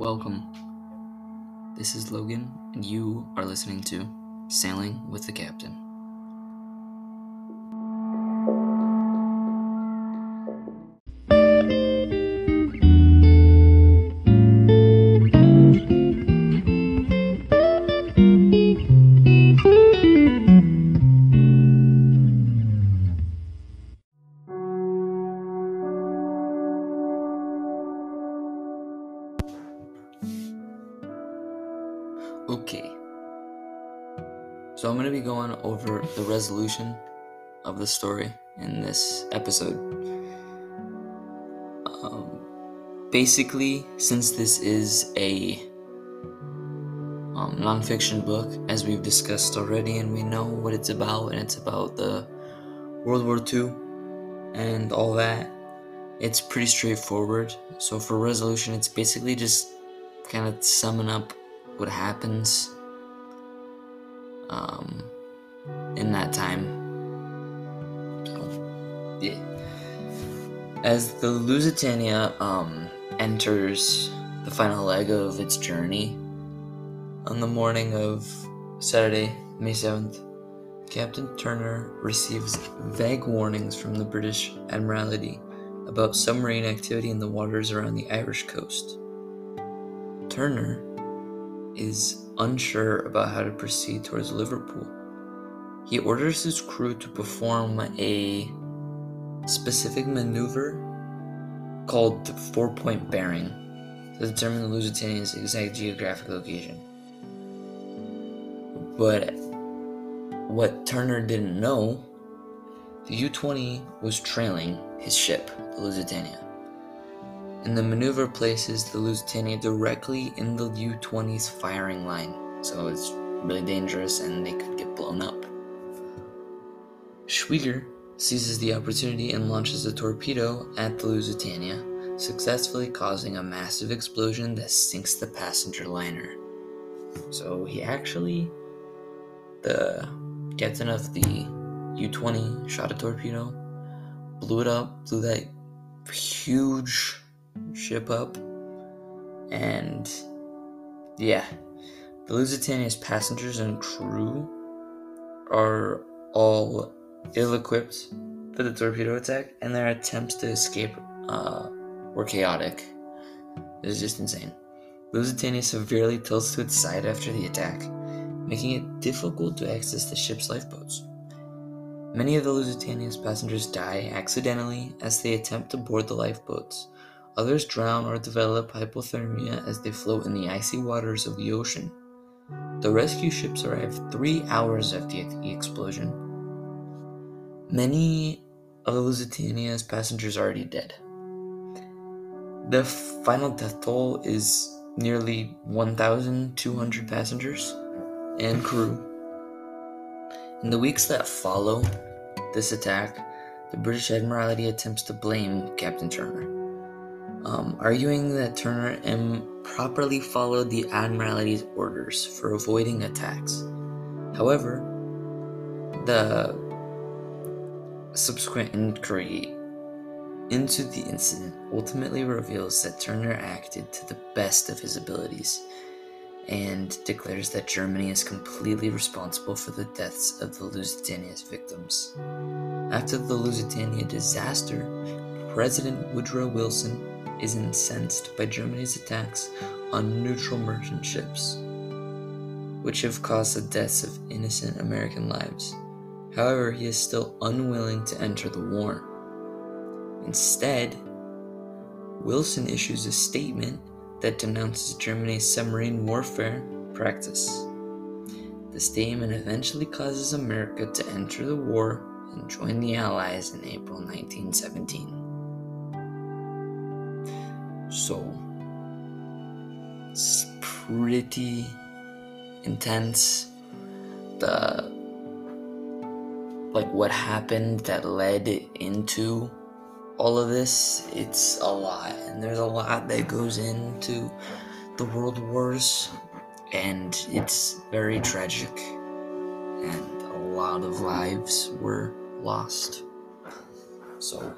welcome. This is Logan, and you are listening to Sailing with the Captain. Okay. So I'm going to be going over the resolution of the story in this episode. Um, basically, since this is a um, nonfiction book, as we've discussed already, and we know what it's about, and it's about the World War II and all that, it's pretty straightforward. So for resolution, it's basically just kind of summing up what happens um, in that time. Yeah. As the Lusitania um, enters the final leg of its journey on the morning of Saturday, May 7th, Captain Turner receives vague warnings from the British Admiralty about submarine activity in the waters around the Irish coast. Turner is unsure about how to proceed towards Liverpool. He orders his crew to perform a specific maneuver called the four point bearing to determine the Lusitania's exact geographic location. But what Turner didn't know, the U 20 was trailing his ship, the Lusitania and the maneuver places the Lusitania directly in the U 20's firing line, so it's really dangerous and they could get blown up. Schwieger seizes the opportunity and launches a torpedo at the Lusitania, successfully causing a massive explosion that sinks the passenger liner. So he actually, the captain of the U 20, shot a torpedo, blew it up, blew that huge ship up. And yeah, the Lusitania's passengers and crew are all ill equipped for the torpedo attack, and their attempts to escape uh, were chaotic. It was just insane. Lusitania severely tilts to its side after the attack, making it difficult to access the ship's lifeboats. Many of the Lusitania's passengers die accidentally as they attempt to board the lifeboats, Others drown or develop hypothermia as they float in the icy waters of the ocean. The rescue ships arrive three hours after the explosion. Many of the Lusitania's passengers are already dead. The final death toll is nearly 1,200 passengers and crew. In the weeks that follow this attack, the British Admiralty attempts to blame Captain Turner um, arguing that Turner improperly followed the Admiralty's orders for avoiding attacks. However, the subsequent inquiry into the incident ultimately reveals that Turner acted to the best of his abilities and declares that Germany is completely responsible for the deaths of the Lusitania's victims. After the Lusitania disaster, President Woodrow Wilson is incensed by Germany's attacks on neutral merchant ships, which have caused the deaths of innocent American lives. However, he is still unwilling to enter the war. Instead, Wilson issues a statement that denounces Germany's submarine warfare practice. The statement eventually causes America to enter the war and join the Allies in April 1917. So it's pretty intense. The like what happened that led into all of this, it's a lot, and there's a lot that goes into the world wars, and it's very tragic, and a lot of lives were lost. So,